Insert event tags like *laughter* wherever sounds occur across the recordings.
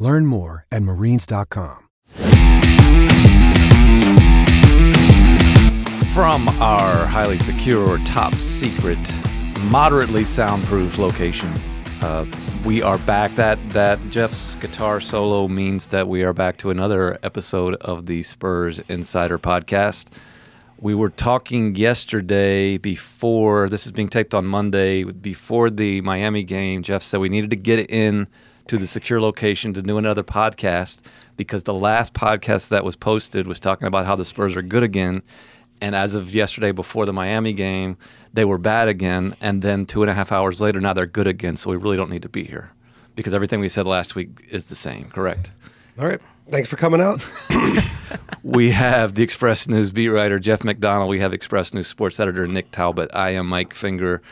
Learn more at marines.com. From our highly secure, top secret, moderately soundproof location, uh, we are back. That that Jeff's guitar solo means that we are back to another episode of the Spurs Insider Podcast. We were talking yesterday before this is being taped on Monday before the Miami game. Jeff said we needed to get it in to the secure location to do another podcast because the last podcast that was posted was talking about how the Spurs are good again. And as of yesterday, before the Miami game, they were bad again. And then two and a half hours later, now they're good again. So we really don't need to be here because everything we said last week is the same, correct? All right. Thanks for coming out. *laughs* we have the Express News beat writer, Jeff McDonald. We have Express News sports editor, Nick Talbot. I am Mike Finger.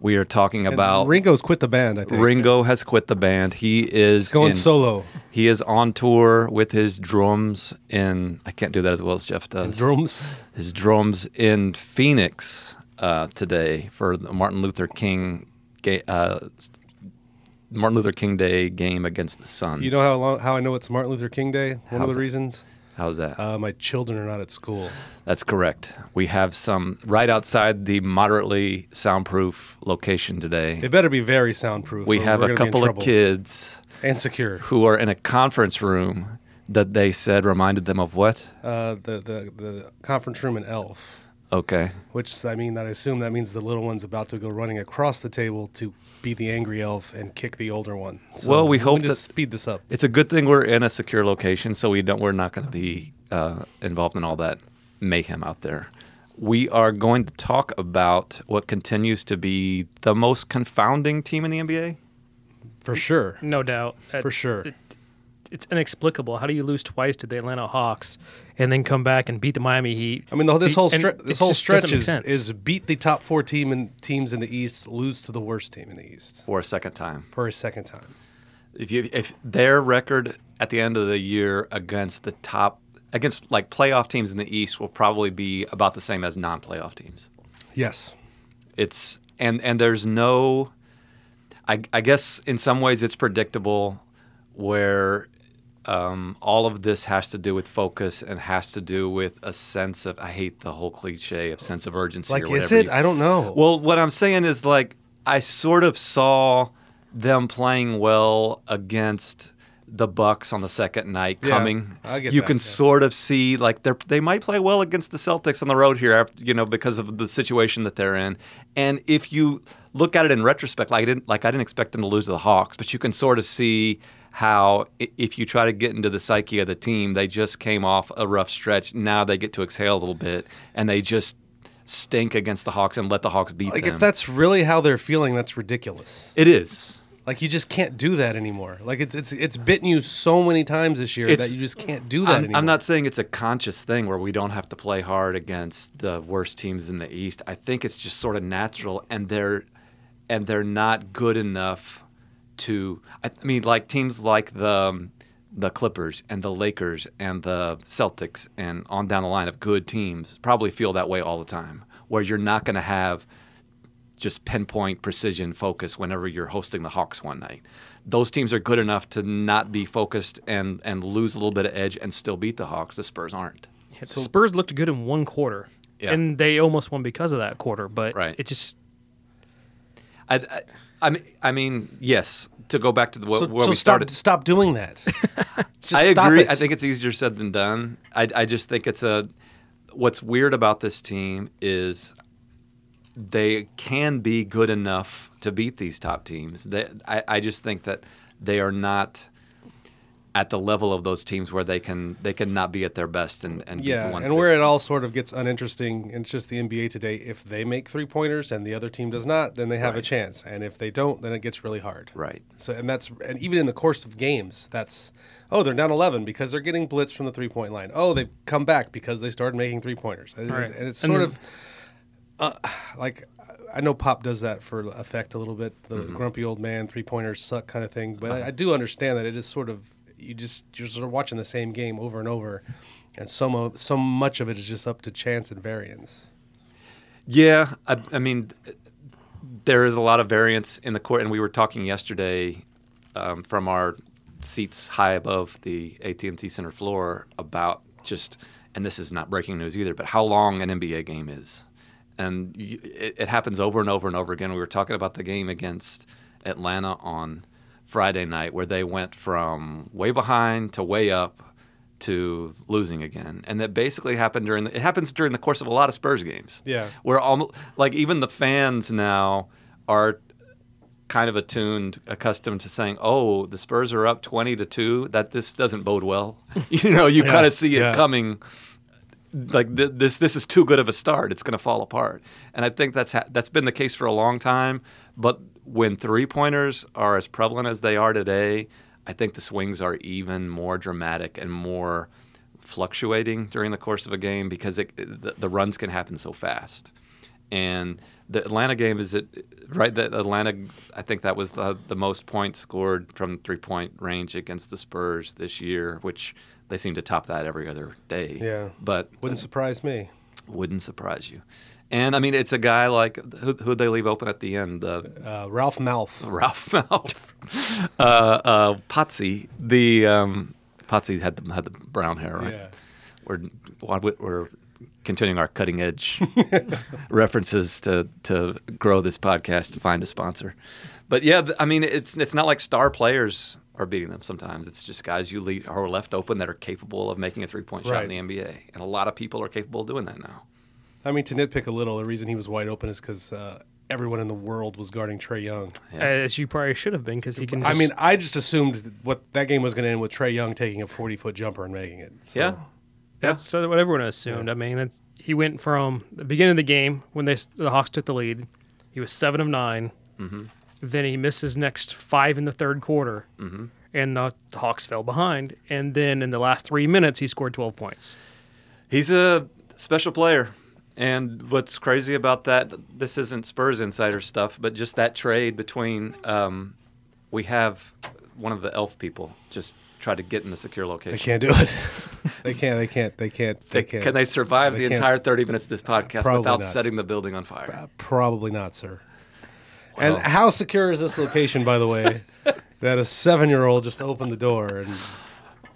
We are talking about Ringo's quit the band. I think Ringo has quit the band. He is going in- solo. He is on tour with his drums in. I can't do that as well as Jeff does. Drums. His drums in Phoenix uh, today for the Martin Luther King. Uh, Martin Luther King Day game against the Suns. You know how long, how I know it's Martin Luther King Day? One How's of the that? reasons. How's that? Uh, my children are not at school. That's correct. We have some right outside the moderately soundproof location today. They better be very soundproof. We have a gonna be in couple of kids and secure. who are in a conference room that they said reminded them of what? Uh, the, the the conference room in Elf, Okay. which I mean, that I assume that means the little one's about to go running across the table to be the angry elf and kick the older one. So Well, we hope need to that- speed this up. It's a good thing we're in a secure location, so we don't. We're not going to be uh, involved in all that mayhem out there. We are going to talk about what continues to be the most confounding team in the NBA. For sure. No doubt. For sure. It- it's inexplicable. How do you lose twice to the Atlanta Hawks and then come back and beat the Miami Heat? I mean, the, this whole stre- this whole stretch is, is beat the top four team in, teams in the East, lose to the worst team in the East For a second time, for a second time. if you if their record at the end of the year against the top against like playoff teams in the East will probably be about the same as non-playoff teams. Yes. it's and and there's no I, I guess in some ways it's predictable where um, all of this has to do with focus and has to do with a sense of I hate the whole cliche of sense of urgency. Like, or is it? you- I don't know. well, what I'm saying is like I sort of saw them playing well against the Bucks on the second night Yeah, coming. I get you that, can yeah. sort of see like they they might play well against the Celtics on the road here, after, you know, because of the situation that they're in. And if you look at it in retrospect, like I didn't like I didn't expect them to lose to the Hawks, but you can sort of see how if you try to get into the psyche of the team, they just came off a rough stretch. Now they get to exhale a little bit, and they just stink against the Hawks and let the Hawks beat like, them. Like if that's really how they're feeling, that's ridiculous. it is. Like, you just can't do that anymore. Like, it's it's it's bitten you so many times this year It's- that you just can't do that I'm, anymore. I'm not saying it's a conscious thing where we don't have to play hard against the worst teams in the East. I think it's just sort of natural, and they're and they're not good enough to. I, I mean, like teams like the um, the Clippers and the Lakers and the Celtics and on down the line of good teams probably feel that way all the time, where you're not going to have just pinpoint precision focus whenever you're hosting the Hawks one night. Those teams are good enough to not be focused and and lose a little bit of edge and still beat the Hawks. The Spurs aren't. The Spurs looked good in one quarter, Yeah. and they almost won because of that quarter. But Right. it just I, I, I mean, I mean, yes. To go back to the, wh- so, where so we stop started, stop doing that. *laughs* I agree. it. I think it's easier said than done. I, I just think it's a. What's weird about this team is they can be good enough to beat these top teams. They, I, I just think that they are not at the level of those teams where they can they can not be at their best and, and yeah, the ones and that- where it all sort of gets uninteresting, and it's just the NBA today. If they make three pointers and the other team does not, then they have a chance, and if they don't, then it gets really hard. right. So, and that's and even in the course of games, that's Oh, they're down 11 because they're getting blitzed from the three point line. Oh, they've come back because they started making three pointers. And, Right. and it's And sort then- of uh, like I know Pop does that for effect a little bit, the Mm-hmm. grumpy old man three pointers suck kind of thing. But I, I do understand that it is sort of you just you're sort of watching the same game over and over, and so so much of it is just up to chance and variance. Yeah, I, I mean, there is a lot of variance in the court, and we were talking yesterday um, from our seats high above the AT and T Center floor about just, and this is not breaking news either, but how long an NBA game is, and y- it, it happens over and over and over again. We were talking about the game against Atlanta on Friday night, where they went from way behind to way up to losing again, and that basically happened during the, it happens during the course of a lot of Spurs games. Yeah. where almost like even the fans now are kind of attuned, accustomed to saying, "Oh, the Spurs are up twenty to two. That this doesn't bode well." *laughs* you know, you Yeah, kind of see it yeah. coming. Like th- this, this is too good of a start. It's going to fall apart, and I think that's ha- that's been the case for a long time. But when three pointers are as prevalent as they are today, I think the swings are even more dramatic and more fluctuating during the course of a game because it, the, the runs can happen so fast. And the Atlanta game is it right? That Atlanta, I think that was the the most points scored from three point range against the Spurs this year, which they seem to top that every other day. Yeah. but Wouldn't surprise me. wouldn't surprise you. And I mean, it's a guy like who who'd they leave open at the end? Uh, Uh, Ralph Malph. *laughs* Ralph Malph, *laughs* uh, uh, Potsy. The um, Potsy had the had the brown hair, right? Yeah. We're continuing our cutting edge *laughs* references to to grow this podcast to find a sponsor. But yeah, I mean, it's it's not like star players are beating them. Sometimes it's just guys you lead who are left open that are capable of making a three point shot Right. in the NBA, and a lot of people are capable of doing that now. I mean, to nitpick a little, the reason he was wide open is because uh, everyone in the world was guarding Trae Young. Yeah. As you probably should have been, because he can. I mean, I just assumed what that game was going to end with Trae Young taking a 40 foot jumper and making it. So, Yeah. That's uh, what everyone assumed. I mean, that's he went from the beginning of the game when they the Hawks took the lead. He was seven of 9 Mm-hmm. Then he missed his next five in the third quarter, Mm-hmm. and the Hawks fell behind. And then in the last three minutes, he scored twelve points. He's a special player. And what's crazy about that, this isn't Spurs insider stuff, but just that trade between, um, we have one of the elf people just try to get in the secure location. location. can't do it. *laughs* they can't. They can't. They can't. They, can't. Can they survive They the can't. entire 30 minutes of this podcast Probably without not. setting the building on fire? Uh, probably not, sir. And how secure is this location, by the way? *laughs* that a seven year old just opened the door and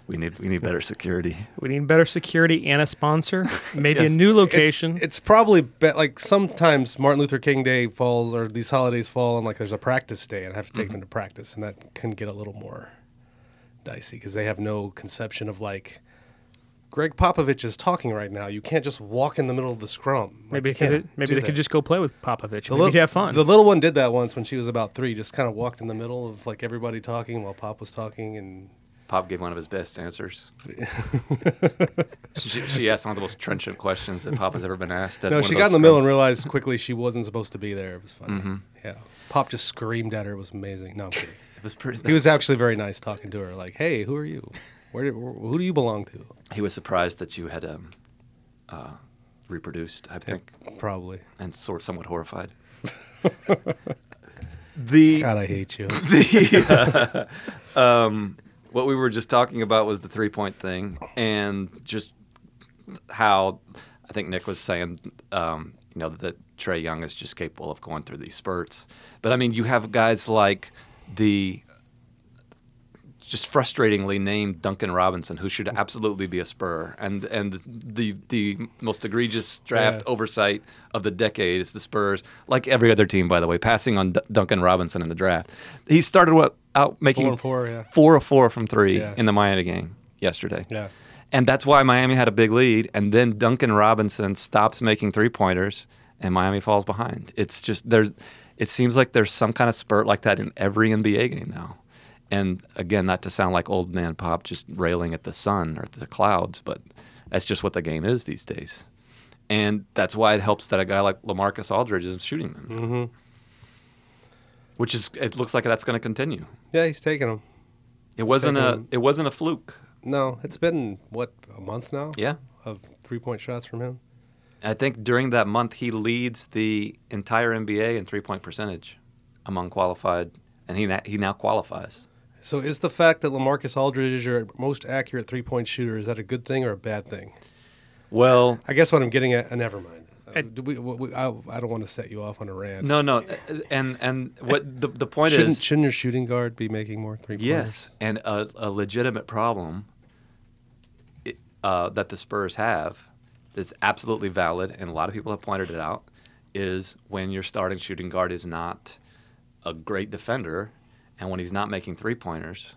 We need we need better security. We need better security and a sponsor, maybe Yes. a new It's- location. It's, probably be- like sometimes Martin Luther King Day falls or these holidays fall and like there's a practice day and I have to take Mm-hmm. them to practice and that can get a little more dicey because they have no conception of like Gregg Popovich is talking right now. You can't just walk in the middle of the scrum. Like, maybe they could, maybe they that. could just go play with Popovich. The Maybe lit- have fun. The little one did that once when she was about three. Just kind of walked in the middle of like everybody talking while Pop was talking, and Pop gave one of his best answers. *laughs* she, she asked one of the most trenchant questions that Pop has ever been asked. at no, she got in the middle and realized quickly she wasn't supposed to be there. It was funny. Mm-hmm. Yeah, Pop just screamed at her. It was amazing. No, I'm kidding. It was pretty. he was actually very nice talking to her. Like, hey, who are you? Where did, who do you belong to? He was surprised that you had um, uh, reproduced, I think, Probably. and sort somewhat horrified. *laughs* the God, I hate you. *laughs* the uh, *laughs* um, what we were just talking about was the three point thing, and just how I think Nick was saying, um, you know, that Trae Young is just capable of going through these spurts. But I mean, you have guys like the just frustratingly named Duncan Robinson, who should absolutely be a Spur, and and the the most egregious draft Yeah. oversight of the decade is the Spurs, like every other team, by the way, passing on D- Duncan Robinson in the draft. He started what, out making Four four, yeah. four of four from three Yeah. in the Miami game yesterday. Yeah. And that's why Miami had a big lead. And then Duncan Robinson stops making three pointers and Miami falls behind. It's just there's it seems like there's some kind of spurt like that in every NBA game now. And again, not to sound like old man pop just railing at the sun or the clouds, but that's just what the game is these days. And that's why it helps that a guy like LaMarcus Aldridge is shooting them. Mm-hmm. Which is it looks like that's going to continue. Yeah, he's taking them. It wasn't a taking- it wasn't a fluke. No, it's been what a month now. Yeah. Of three point shots from him. I think during that month he leads the entire NBA in three point percentage among qualified, and he na- he now qualifies. So is the fact that LaMarcus Aldridge is your most accurate three point shooter is that a good thing or a bad thing? Well, I guess what I'm getting at. Uh, never mind. Uh, I- do we, we, I, I don't want to set you off on a rant. no, no, and and what the the point Shouldn't, is, shouldn't your shooting guard be making more three pointers? yes, and a, a legitimate problem uh, that the Spurs have that's absolutely valid, and a lot of people have pointed it out, is when your starting shooting guard is not a great defender, and when he's not making three pointers,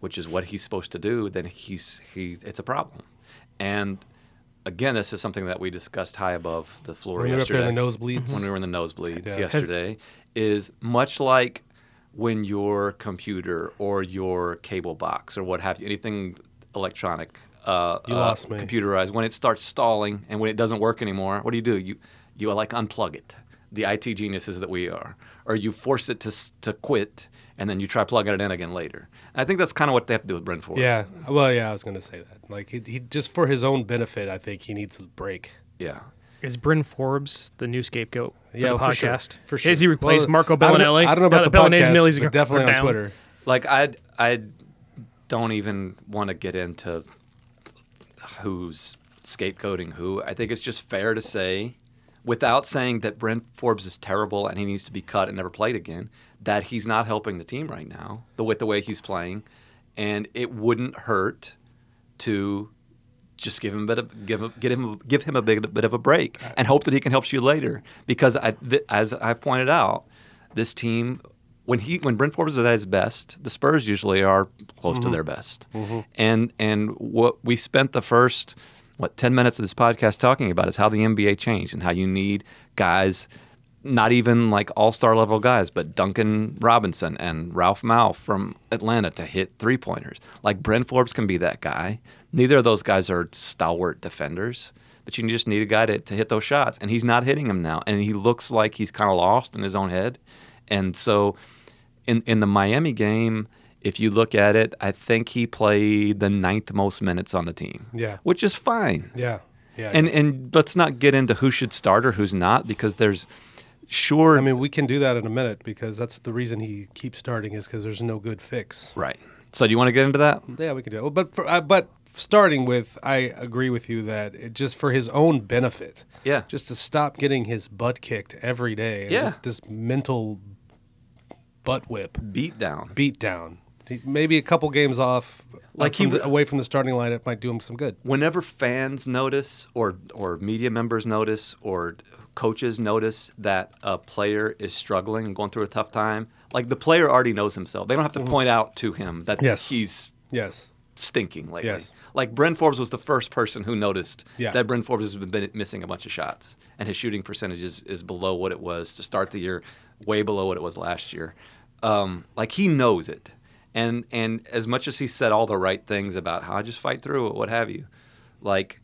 which is what he's supposed to do, then he's he's it's a problem. And again, this is something that we discussed high above the floor When you're up there yesterday in the nosebleeds. when we were in the nosebleeds Yeah. yesterday is much like when your computer or your cable box or what have you, anything electronic, uh, You uh, lost me. computerized, when it starts stalling and when it doesn't work anymore, what do you do? You you like unplug it. The IT geniuses that we are, or you force it to to quit, and then you try plugging it in again later. And I think that's kind of what they have to do with Bryn Forbes. Yeah. Well, yeah, I was going to say that. Like he, he just for his own benefit, I think he needs a break. yeah. Is Bryn Forbes the new scapegoat for yeah, the for sure. podcast? For sure. Has he replaced Well, Marco I don't know- I don't know about that the Belinelli's podcast, Millie's but definitely on down. Twitter. Like I I don't even want to get into who's scapegoating who. I think it's just fair to say, without saying that Bryn Forbes is terrible and he needs to be cut and never played again, that he's not helping the team right now the with the way he's playing, and it wouldn't hurt to just give him a bit of give him, get him give him a bit, bit of a break and hope that he can help you later. Because I, th- as I've pointed out, this team when he when Bryn Forbes is at his best, the Spurs usually are close to mm-hmm. their best. Mm-hmm. And and what we spent the first what 10 minutes of this podcast talking about is how the NBA changed and how you need guys not even like all-star level guys, but Duncan Robinson and Ralph Malph from Atlanta to hit three-pointers. Like Bryn Forbes can be that guy. Neither of those guys are stalwart defenders, but you just need a guy to, to hit those shots, and he's not hitting them now. And he looks like he's kind of lost in his own head. And so in in the Miami game, if you look at it, I think he played the ninth most minutes on the team. Yeah. Which is fine. Yeah. Yeah. And and let's not get into who should start or who's not because there's sure I mean, we can do that in a minute because that's the reason he keeps starting is because there's no good fix. right. So do you want to get into that? Yeah, we can do it. But for, uh, but starting with, I agree with you that it, just for his own benefit, Yeah. just to stop getting his butt kicked every day. Yeah. just this mental butt whip, Beat down. beat down. He- Maybe a couple games off, Like like he- the, away from the starting lineup, might do him some good. Whenever fans notice or or media members notice or coaches notice that a player is struggling and going through a tough time, like the player already knows himself. They don't have to point out to him that Mm-hmm. Yes. he's Yes. stinking lately. Yes. Like Bryn Forbes was the first person who noticed Yeah. that Bryn Forbes has been missing a bunch of shots, and his shooting percentage is, is below what it was to start the year, way below what it was last year. Um, like he knows it, and and as much as he said all the right things about how I just fight through it, what have you, like.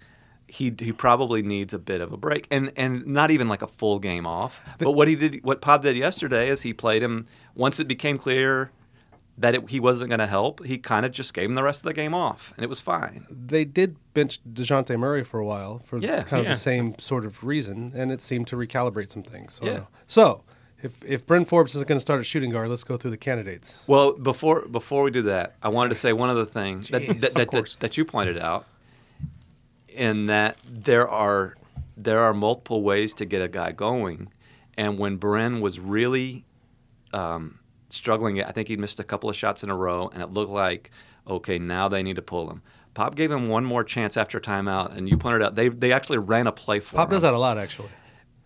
He, he probably needs a bit of a break and and not even like a full game off. But what he did what Pop did yesterday is he played him once it became clear that it, he wasn't going to help, he kind of just gave him the rest of the game off, and it was fine. They did bench Dejounte Murray for a while for Yeah. kind of Yeah. the same sort of reason, and it seemed to recalibrate some things. So, Yeah. so if if Bryn Forbes isn't going to start at shooting guard, let's go through the candidates. Well, before before we do that, I wanted to say one other thing that that, Of that, that, that you pointed out, in that there are there are multiple ways to get a guy going, and when Bryn was really um, struggling, I think he missed a couple of shots in a row, and it looked like okay, now they need to pull him. Pop gave him one more chance after timeout, and you pointed out they they actually ran a play for Pop him. Pop does that a lot, actually.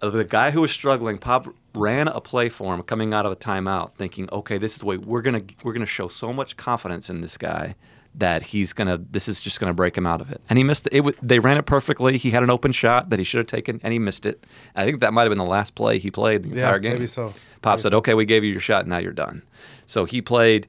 The guy who was struggling, Pop ran a play for him coming out of a timeout, thinking, "Okay, this is the way we're gonna we're gonna show so much confidence in this guy that he's gonna this is just gonna break him out of it." And he missed it. it they ran it perfectly. He had an open shot that he should have taken, and he missed it. I think that might have been the last play he played the Yeah, entire game. maybe so. Pop Maybe said, so. "Okay, we gave you your shot. Now you're done." So he played.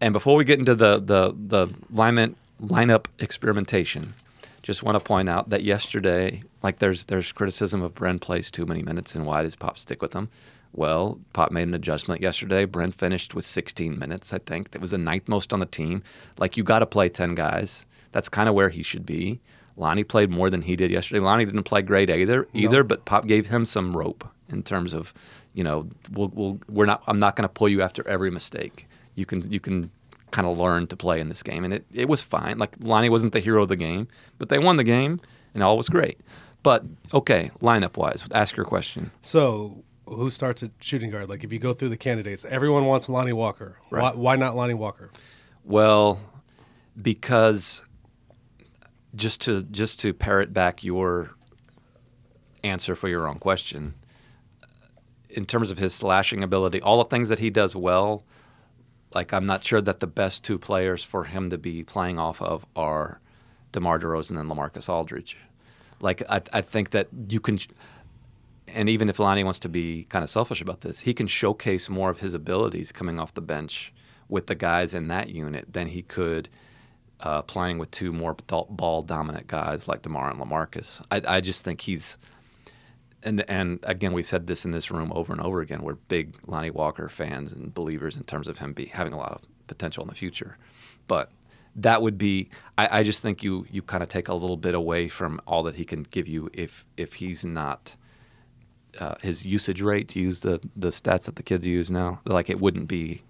And before we get into the the the lineup lineup experimentation, Just want to point out that yesterday, like there's there's criticism of Bryn plays too many minutes and why does Pop stick with him? Well, Pop made an adjustment yesterday. Bryn finished with 16 minutes, I think. That was the ninth most on the team. Like you got to play 10 guys. That's kind of where he should be. Lonnie played more than he did yesterday. Lonnie didn't play great either, either, but Pop gave him some rope in terms of, you know, we'll, we'll we're not. I'm not going to pull you after every mistake. You can you can kind of learned to play in this game, and it it was fine. Like Lonnie wasn't the hero of the game, but they won the game, and all was great. But okay, lineup wise, ask your question. So, who starts at shooting guard? Like, if you go through the candidates, everyone wants Lonnie Walker. Why, why not Lonnie Walker? Well, because just to just to parrot back your answer for your own question, in terms of his slashing ability, all the things that he does well, like I'm not sure that the best two players for him to be playing off of are DeMar DeRozan and LaMarcus Aldridge. Like I, I think that you can, and even if Lonnie wants to be kind of selfish about this, he can showcase more of his abilities coming off the bench with the guys in that unit than he could uh, playing with two more ball dominant guys like DeMar and LaMarcus. I, I just think he's and and again we've said this in this room over and over again. We're big Lonnie Walker fans and believers in terms of him be having a lot of potential in the future. But that would be I, I just think you you kind of take a little bit away from all that he can give you if if he's not uh, his usage rate to use the the stats that the kids use now like it wouldn't be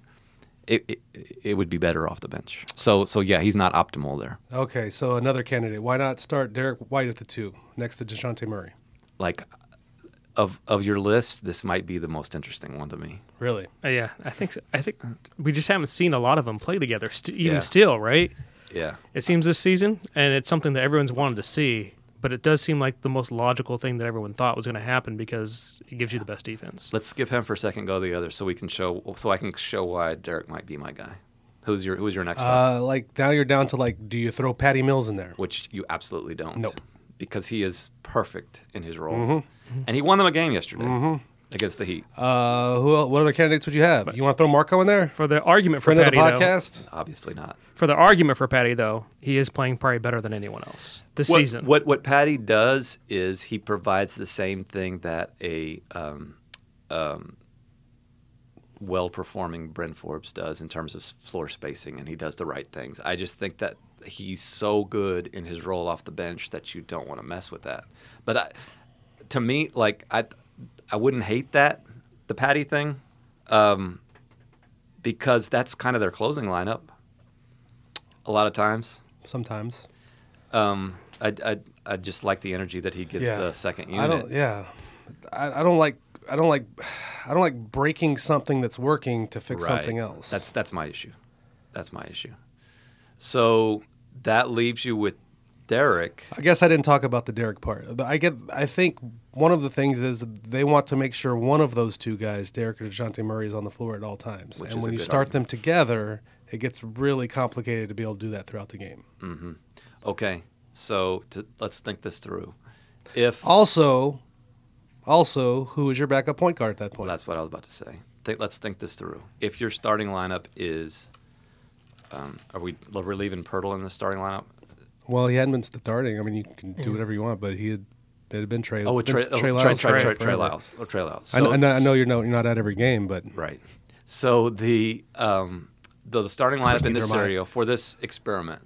it, it, it would be better off the bench. So so yeah, he's not optimal there. Okay, so another candidate. Why not start Derrick White at the two next to Dejounte Murray? Like of of your list, this might be the most interesting one to me. Really? Uh, yeah, I think so. I think we just haven't seen a lot of them play together. St- even Yeah. still, right? Yeah. It seems this season, and it's something that everyone's wanted to see. But it does seem like the most logical thing that everyone thought was going to happen because it gives you the best defense. Let's skip him for a second. Go to the other, so we can show. So I can show why Derrick might be my guy. Who's your Who's your next one? Uh, like now you're down to like, do you throw Patty Mills in there? Which you absolutely don't. Nope. Because he is perfect in his role, Mm-hmm. And he won them a game yesterday against the Heat. Uh, who? el- What other candidates would you have? You want to throw Marco in there? For the argument for Friend of the Patty, though, podcast. Obviously not. for the argument for Patty, though, he is playing probably better than anyone else this what, season. What what Patty does is he provides the same thing that a um, um, well performing Bryn Forbes does in terms of s- floor spacing, and he does the right things. I just think that he's so good in his role off the bench that you don't want to mess with that. But I, to me, like I, I wouldn't hate that the Patty thing, um, because that's kind of their closing lineup. A lot of times. Sometimes. Um, I, I, I just like the energy that he gives Yeah. the second unit. I don't. Yeah, I, I don't like. I don't like. *sighs* I don't like breaking something that's working to fix Right. something else. That's that's my issue. That's my issue. So that leaves you with Derrick. I guess I didn't talk about the Derrick part. I get. I think one of the things is they want to make sure one of those two guys, Derrick or Dejounte Murray, is on the floor at all times. Which and when you start them together, it gets really complicated to be able to do that throughout the game. Mm-hmm. Okay, so to, let's think this through. If Also, also, who is your backup point guard at that point? that's what I was about to say. Think, let's think this through. If your starting lineup is, um, are we are leaving Poeltl in the starting lineup? Well, he hadn't been starting. I mean, you can do whatever you want, but he had. It had been Trey. Oh, it's been Trey, oh, Trey, Lyles Trey, for- Trey, Trey. Lyles. Oh, Trey Lyles. I, know, So- I know. I know you're, no, you're not at every game, but Right. So the um, the, the starting lineup in this scenario for this experiment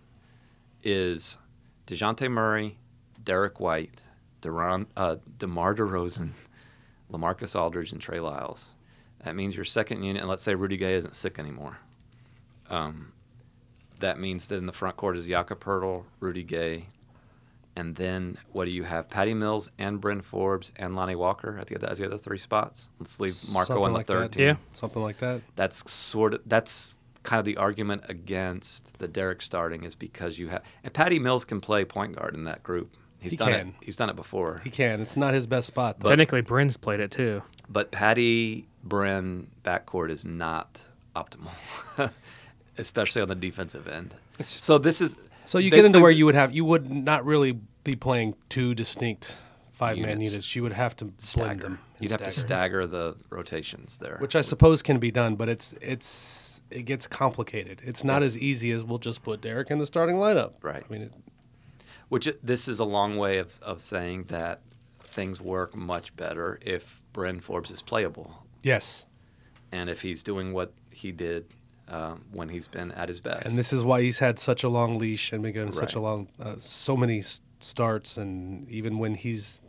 is Dejounte Murray, Derrick White, Deron, uh, DeMar DeRozan, LaMarcus Aldridge, and Trey Lyles. That means your second unit, and let's say Rudy Gay isn't sick anymore. Um, that means that in the front court is Jakob Poeltl, Rudy Gay, and then what do you have? Patty Mills and Bryn Forbes and Lonnie Walker at the other, as the other three spots. Let's leave Marco something on the like third that. team Yeah. something like that. that's sort of that's kind of the argument against the Derrick starting is because you have and Patty Mills can play point guard in that group. He's He done can. it. He's done it before. He can. It's not his best spot. Though. Technically, Bryn's played it too. but Patty Bryn backcourt is not optimal, *laughs* especially on the defensive end. So this is So you get into where you would have you would not really be playing two distinct five man Units. units. You would have to blend stagger. them. You'd have to stagger. stagger the rotations there. which I suppose can be done, but it's it's it gets complicated. It's not Yes. as easy as we'll just put Derrick in the starting lineup. Right. I mean, it, Which uh, this is a long way of, of saying that things work much better if Bryn Forbes is playable Yes. and if he's doing what he did um, when he's been at his best. And this is why he's had such a long leash and been given such a long, uh, so many s- starts, and even when he's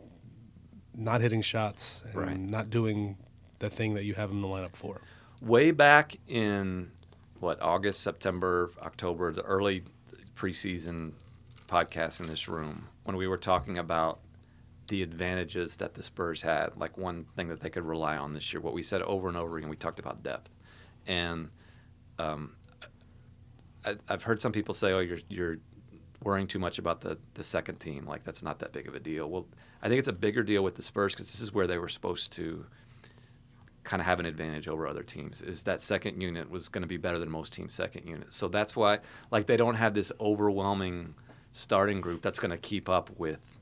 not hitting shots and Right. not doing the thing that you have him in the lineup for. way back in what August, September, October, the early preseason podcast in this room, when we were talking about the advantages that the Spurs had, like one thing that they could rely on this year, what we said over and over again, we talked about depth, and um, I, I've heard some people say, "Oh, you're you're worrying too much about the the second team, like that's not that big of a deal." Well, I think it's a bigger deal with the Spurs because this is where they were supposed to kind of have an advantage over other teams is that second unit was going to be better than most teams second unit so that's why like they don't have this overwhelming starting group that's going to keep up with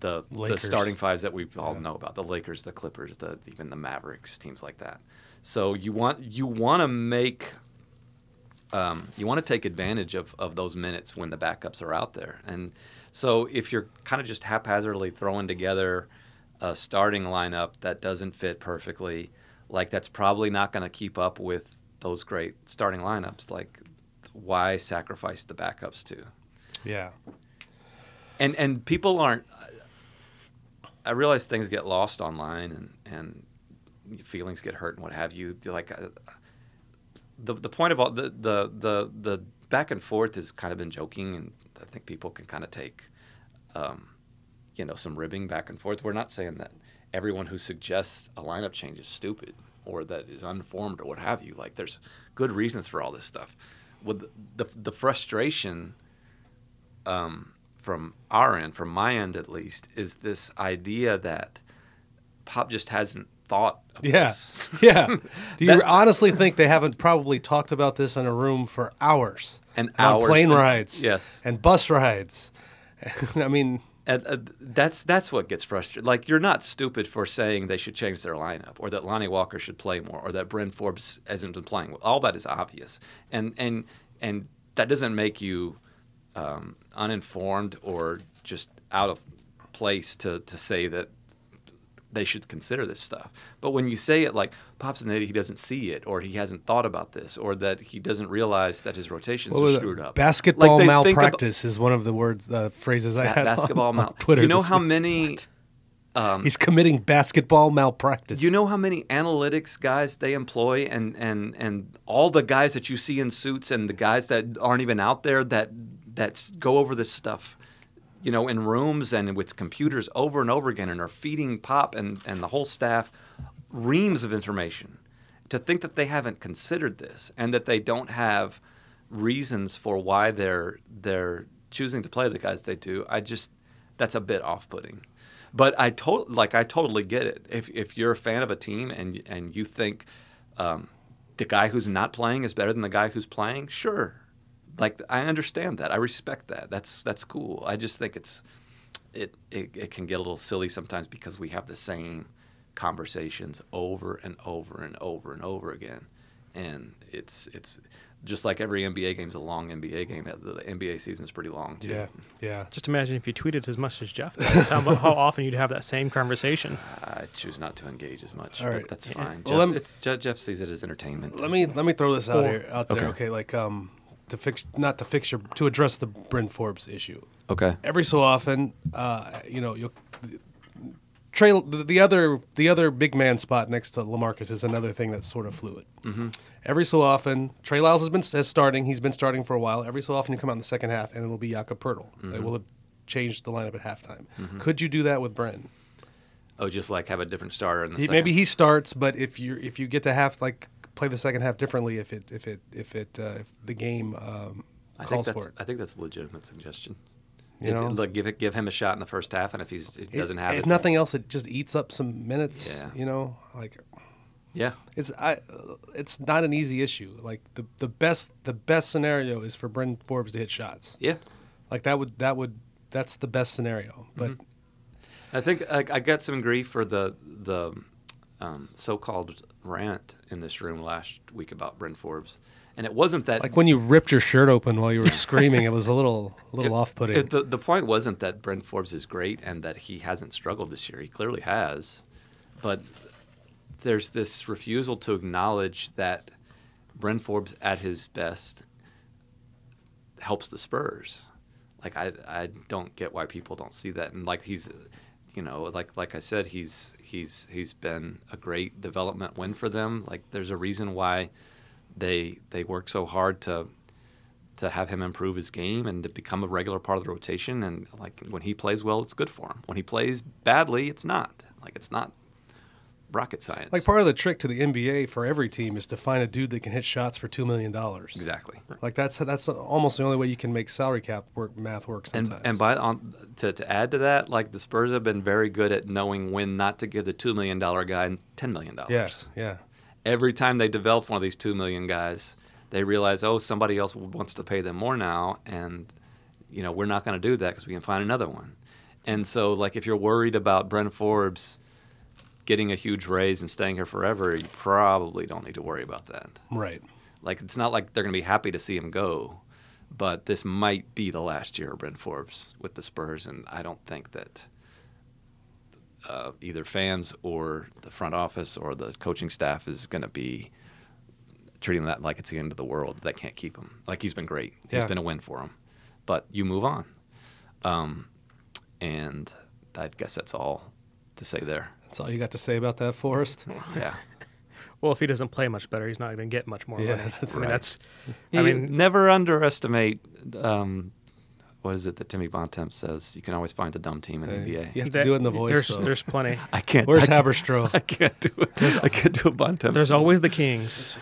the, the starting fives that we all Yeah. know about the lakers the clippers the even the mavericks teams like that so you want you want to make um, you want to take advantage of, of those minutes when the backups are out there. And so if you're kind of just haphazardly throwing together a starting lineup that doesn't fit perfectly, like that's probably not going to keep up with those great starting lineups. Like, why sacrifice the backups too? Yeah. and and people aren't. I realize things get lost online and and feelings get hurt and what have you. Like uh, the the point of all the the the the back and forth has kind of been joking, and I think people can kind of take, um, you know, some ribbing back and forth. We're not saying that everyone who suggests a lineup change is stupid or that is unformed or what have you. Like there's good reasons for all this stuff. With the the, the frustration um, from our end, from my end at least, is this idea that Pop just hasn't thought of Yeah. this. *laughs* Yeah. Do you honestly think they haven't probably talked about this in a room for hours? And on hours plane and- rides. yes. And bus rides. *laughs* I mean, And, uh, that's that's what gets frustrated. Like you're not stupid for saying they should change their lineup, or that Lonnie Walker should play more, or that Bryn Forbes hasn't been playing. All that is obvious, and and and that doesn't make you um, uninformed or just out of place to to say that they should consider this stuff. But when you say it like Pop's an idiot, he doesn't see it, or he hasn't thought about this, or that he doesn't realize that his rotations are screwed up. basketball Like, think about- malpractice is one of the words, the phrases I Ba- had basketball on, on. *laughs* Twitter. You know how week. many um, He's committing basketball malpractice. You know how many analytics guys they employ, and and and all the guys that you see in suits, and the guys that aren't even out there that that go over this stuff, you know, in rooms and with computers over and over again, and are feeding Pop and and the whole staff reams of information. To think that they haven't considered this, and that they don't have reasons for why they're they're choosing to play the guys they do, I just that's a bit off-putting. But I to- like I totally get it. If if you're a fan of a team and and you think um, the guy who's not playing is better than the guy who's playing, sure. Like I understand that. I respect that. That's that's cool. I just think it's it, it it can get a little silly sometimes because we have the same conversations over and over and over and over again, and it's it's just like every NBA game's a long NBA game. The NBA season is pretty long too. Yeah, yeah. Just imagine if you tweeted as much as Jeff does, how, how often you'd have that same conversation. *laughs* I choose not to engage as much, All but right. that's Yeah. fine. Well, Jeff, lem- it's, Jeff sees it as entertainment. Let me let me throw this out Or- here out there. Okay. Okay, like um, to fix not to fix your to address the Bryn Forbes issue. okay. Every so often, uh, you know, you'll. Trey, the, the other the other big man spot next to LaMarcus is another thing that's sort of fluid. Mm-hmm. Every so often, Trey Lyles has been has starting. He's been starting for a while. Every so often, you come out in the second half, and it'll be Jakob Poeltl. They will have changed the lineup at halftime. Could you do that with Bryn? Oh, just like have a different starter in the He, second. maybe he starts, but if you if you get to half like play the second half differently, if it if it if it uh, if the game um, I think calls that's for it. I think that's a legitimate suggestion. You It's- know? look, give it give him a shot in the first half, and if he's he doesn't It- have if it, nothing else, it just eats up some minutes. Yeah. You know, like yeah, it's I, it's not an easy issue. Like the the best the best scenario is for Brendan Forbes to hit shots. yeah. Like that would that would that's the best scenario. But Mm-hmm. I think I, I got some grief for the the um, so-called rant in this room last week about Bryn Forbes, And it wasn't that Like when you ripped your shirt open while you were *laughs* screaming, it was a little, a little off-putting. the, the point wasn't that Bryn Forbes is great and that he hasn't struggled this year. He clearly has. But there's this refusal to acknowledge that Bryn Forbes at his best helps the Spurs. Like I, I don't get why people don't see that. And like he's, you know, like like I said, he's he's he's been a great development win for them. Like there's a reason why they they work so hard to to have him improve his game and to become a regular part of the rotation. And like when he plays well, it's good for him. When he plays badly, it's not. Like it's not rocket science. like part of the trick to the NBA for every team is to find a dude that can hit shots for two million dollars. exactly. Like that's that's almost the only way you can make salary cap work, math work And sometimes. and by on to, to add to that, like the Spurs have been very good at knowing when not to give the two million dollar guy ten million dollars. yeah, yeah. Every time they develop one of these two million guys, they realize, oh, somebody else wants to pay them more now, and you know we're not going to do that because we can find another one. And so, like, if you're worried about Bryn Forbes getting a huge raise and staying here forever, you probably don't need to worry about that. Right. Like, it's not like they're going to be happy to see him go, but this might be the last year of Bryn Forbes with the Spurs, and I don't think that uh, either fans or the front office or the coaching staff is going to be treating that like it's the end of the world. That can't keep him. Like he's been great. He's been a win for him, but you move on. Um, and I guess that's all to say there. That's all you got to say about that, Forrest. Yeah. Well, if he doesn't play much better, he's not going to get much more Yeah, money. that's I mean, right. that's. I I mean, mean, never underestimate. Um, what is it that Timmy Bontemps says? You can always find a dumb team in the NBA. You have to that- do it in the voice. There's, so. there's plenty. *laughs* I can't. Where's I can't, Haberstroh? *laughs* I can't do it. I can't do a Bontemps. There's always the Kings.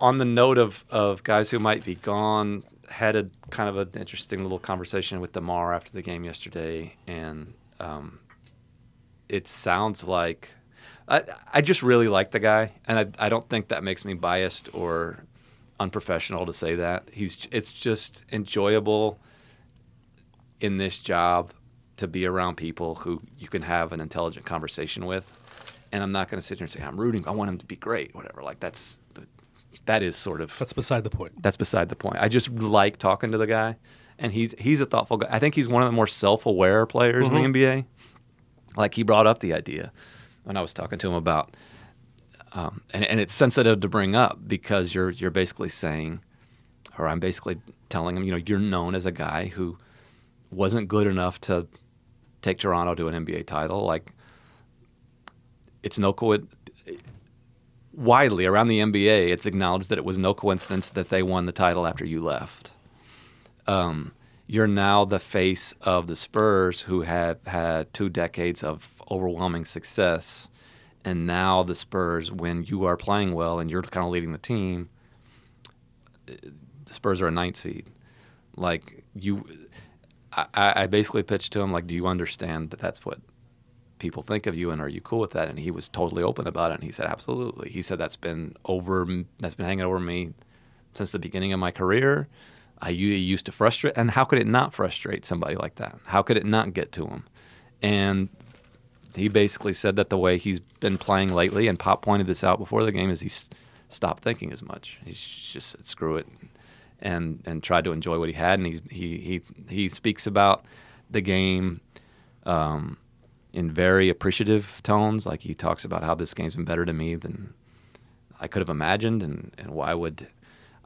on the note of, of guys who might be gone, had a kind of an interesting little conversation with DeMar after the game yesterday, and um, it sounds like I, I just really like the guy, and I, I don't think that makes me biased or unprofessional to say that. He's it's just enjoyable in this job to be around people who you can have an intelligent conversation with. And I'm not going to sit here and say I'm rooting. I want him to be great, whatever. Like that's that is sort of That's beside the point. that's beside the point. I just like talking to the guy, and he's he's a thoughtful guy. I think he's one of the more self-aware players in the mm-hmm. NBA. Like he brought up the idea when I was talking to him about, um, and and it's sensitive to bring up because you're you're basically saying, or I'm basically telling him, you know, you're known as a guy who wasn't good enough to take Toronto to an NBA title. Like it's no co- widely around the NBA, it's acknowledged that it was no coincidence that they won the title after you left. Um, you're now the face of the Spurs, who have had two decades of overwhelming success, and now the Spurs, when you are playing well and you're kind of leading the team, the Spurs are a ninth seed. Like you, I, I basically pitched to him like, do you understand that that's what people think of you and are you cool with that and he was totally open about it and he said absolutely he said that's been over that's been hanging over me since the beginning of my career i used to frustrate and how could it not frustrate somebody like that how could it not get to him and he basically said that the way he's been playing lately and pop pointed this out before the game is he stopped thinking as much He just said screw it and and tried to enjoy what he had and he's, he he he speaks about the game um, in very appreciative tones. Like he talks about how this game's been better to me than I could have imagined, and, and why would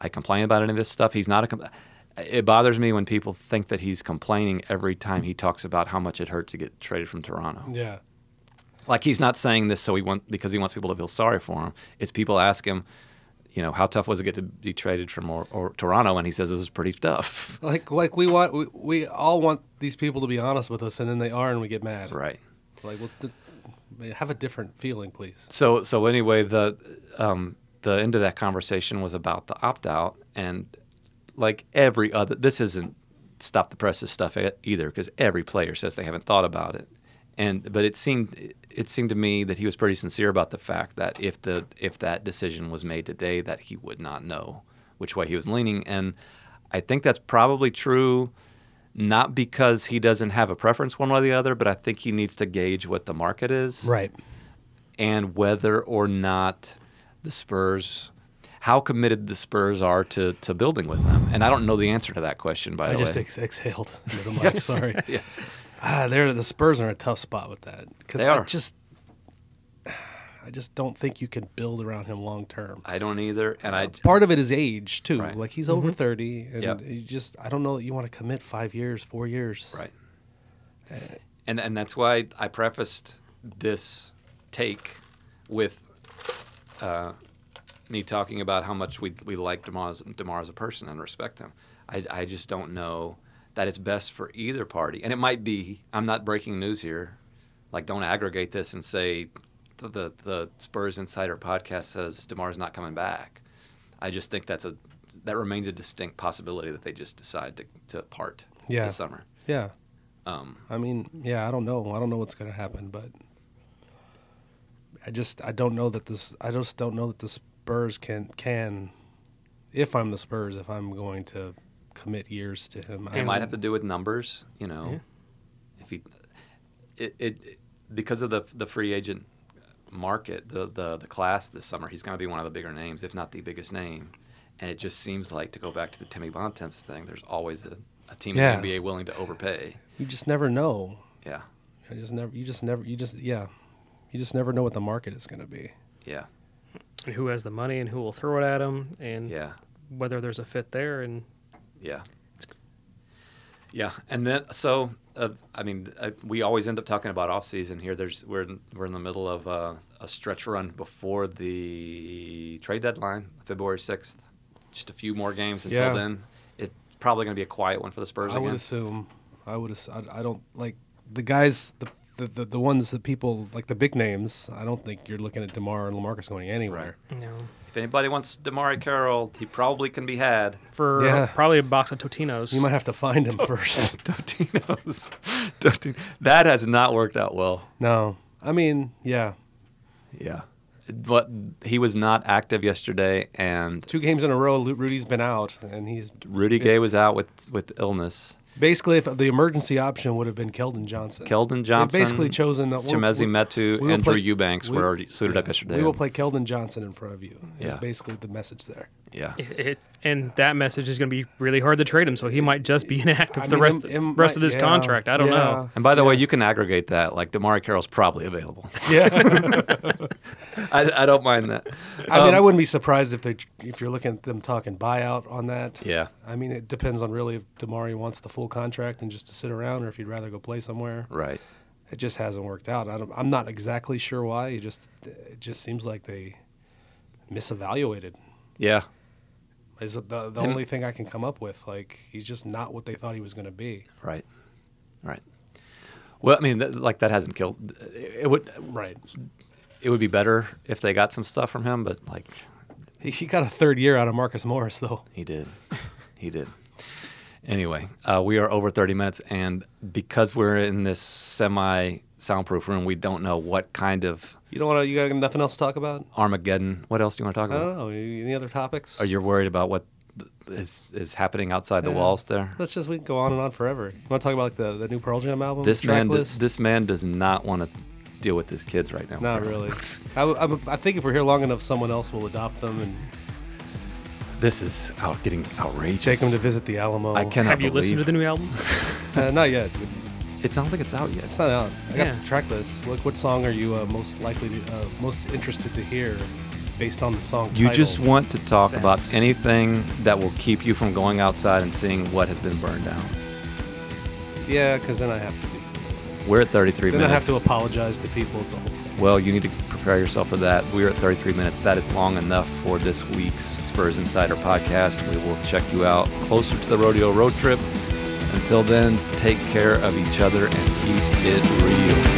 I complain about any of this stuff? He's not a. It bothers me when people think that he's complaining every time he talks about how much it hurt to get traded from Toronto. Yeah. Like he's not saying this so he want because he wants people to feel sorry for him. It's people ask him, you know, how tough was it to get to be traded from or, or Toronto, and he says it was pretty tough. *laughs* Like like we want we, we all want these people to be honest with us, and then they are, and we get mad. right. Like, well, th- have a different feeling, please. So so anyway, the um, the end of that conversation was about the opt out, and like every other, this isn't stop the presses stuff either, because every player says they haven't thought about it, and but it seemed it seemed to me that he was pretty sincere about the fact that if the if that decision was made today, that he would not know which way he was leaning, and I think that's probably true. Not because he doesn't have a preference one way or the other, but I think he needs to gauge what the market is Right. and whether or not the Spurs. how committed the Spurs are to to building with them. And I don't know the answer to that question. By I the way, I just ex- exhaled *laughs* into the mic. Sorry. *laughs* yes, Ah, they're the Spurs are in a tough spot with that because They I are. just, *sighs* I just don't think you can build around him long term. I don't either. And I uh, Part of it is age too. Right. Like he's mm-hmm. over thirty, and Yep. you just I don't know that you want to commit five years, four years. Right. Uh, and and that's why I prefaced this take with uh, me talking about how much we we like DeMar as, DeMar as a person and respect him. I I just don't know that it's best for either party. And it might be. I'm not breaking news here. Like, don't aggregate this and say the the, the Spurs Insider podcast says DeMar's not coming back. I just think that's a that remains a distinct possibility that they just decide to, to part Yeah. this summer. Yeah. Um, I mean, yeah, I don't know. I don't know what's going to happen, but I just I don't know that this. I just don't know that the Spurs can can. If I'm the Spurs, if I'm going to commit years to him, It might have to do with numbers, you know. Yeah. If he, it, it because of the the free agent market, the the the class this summer, he's going to be one of the bigger names, if not the biggest name. And it just seems like to go back to the Timmy Bontemps thing. There's always a, a team Yeah. in the NBA willing to overpay. You just never know. Yeah, I just never. You just never. You just yeah. You just never know what the market is going to be. yeah, And who has the money and who will throw it at them and yeah, whether there's a fit there and yeah, yeah. And then so uh, I mean, uh, we always end up talking about off season here. There's we're in, we're in the middle of uh, a stretch run before the trade deadline, February sixth. Just a few more games until Yeah. then. It's probably going to be a quiet one for the Spurs I would assume. I would. ass- I, I don't like the guys. The, the the the ones that people like the big names. I don't think you're looking at DeMar and LaMarcus going anywhere. you know If anybody wants DeMarre Carroll, he probably can be had. for Yeah. probably a box of Totinos. You might have to find him first. *laughs* Totino's. *laughs* Totino. That has not worked out well. No, I mean, yeah, Yeah. But he was not active yesterday, and two games in a row. Rudy's been out, and he's Rudy Gay was out with, with illness. Basically if the emergency option would have been Keldon Johnson. Keldon Johnson. They've Johnson, basically chosen that. we're- Chimezie Metu, we will and Drew Eubanks we- were already suited up yesterday. We will play Keldon Johnson in front of you. Is Yeah. basically the message there. Yeah. It, it- and that message is going to be really hard to trade him, so he might just be *laughs* inactive I the mean, rest it- it rest might- of this yeah, contract. I don't yeah. know. And by the way, you can aggregate that. Like DeMarre Carroll's probably available. Yeah, *laughs* *laughs* *laughs* I, I don't mind that. I mean, Um, I wouldn't be surprised if they if you're looking at them talking buyout on that. Yeah. I mean, it depends on really if DeMarre wants the full contract and just to sit around, or if he'd rather go play somewhere. Right. It just hasn't worked out. I don't, I'm not exactly sure why. It just it just seems like they misevaluated. Yeah. Is the the And- only thing I can come up with? Like he's just not what they thought he was going to be. Right. Right. Well, I mean, th- like that hasn't killed. It would. Right. It would be better if they got some stuff from him, but like He, he got a third year out of Marcus Morris though. He did. He did. Anyway, uh, we are over 30 minutes, and because we're in this semi soundproof room, we don't know what kind of You don't want to. You got nothing else to talk about? Armageddon. What else do you want to talk I about? don't know. Any other topics? Are you worried about what is is happening outside the walls there? Let's just we can go on and on forever. You want to talk about like the, the new Pearl Jam album? This man, d- this man does not want to deal with his kids right now. Not *laughs* really. I, w- I'm- I think if we're here long enough, someone else will adopt them and This is out getting outrageous. take them to visit the Alamo. I cannot Have you believe listened to the new album? Uh, not yet. It's I don't think it's out yet. It's not out. I got Yeah. the track list. What, what song are you uh, most likely to, uh, most interested to hear, based on the song? You title? just want to talk about anything that will keep you from going outside and seeing what has been burned down. yeah, because then I have to. We're at 33 then I minutes. have to apologize to people. It's a whole thing. Well, you need to prepare yourself for that. We're at 33 minutes. That is long enough for this week's Spurs Insider podcast. We will check you out closer to the rodeo road trip. Until then, take care of each other and keep it real.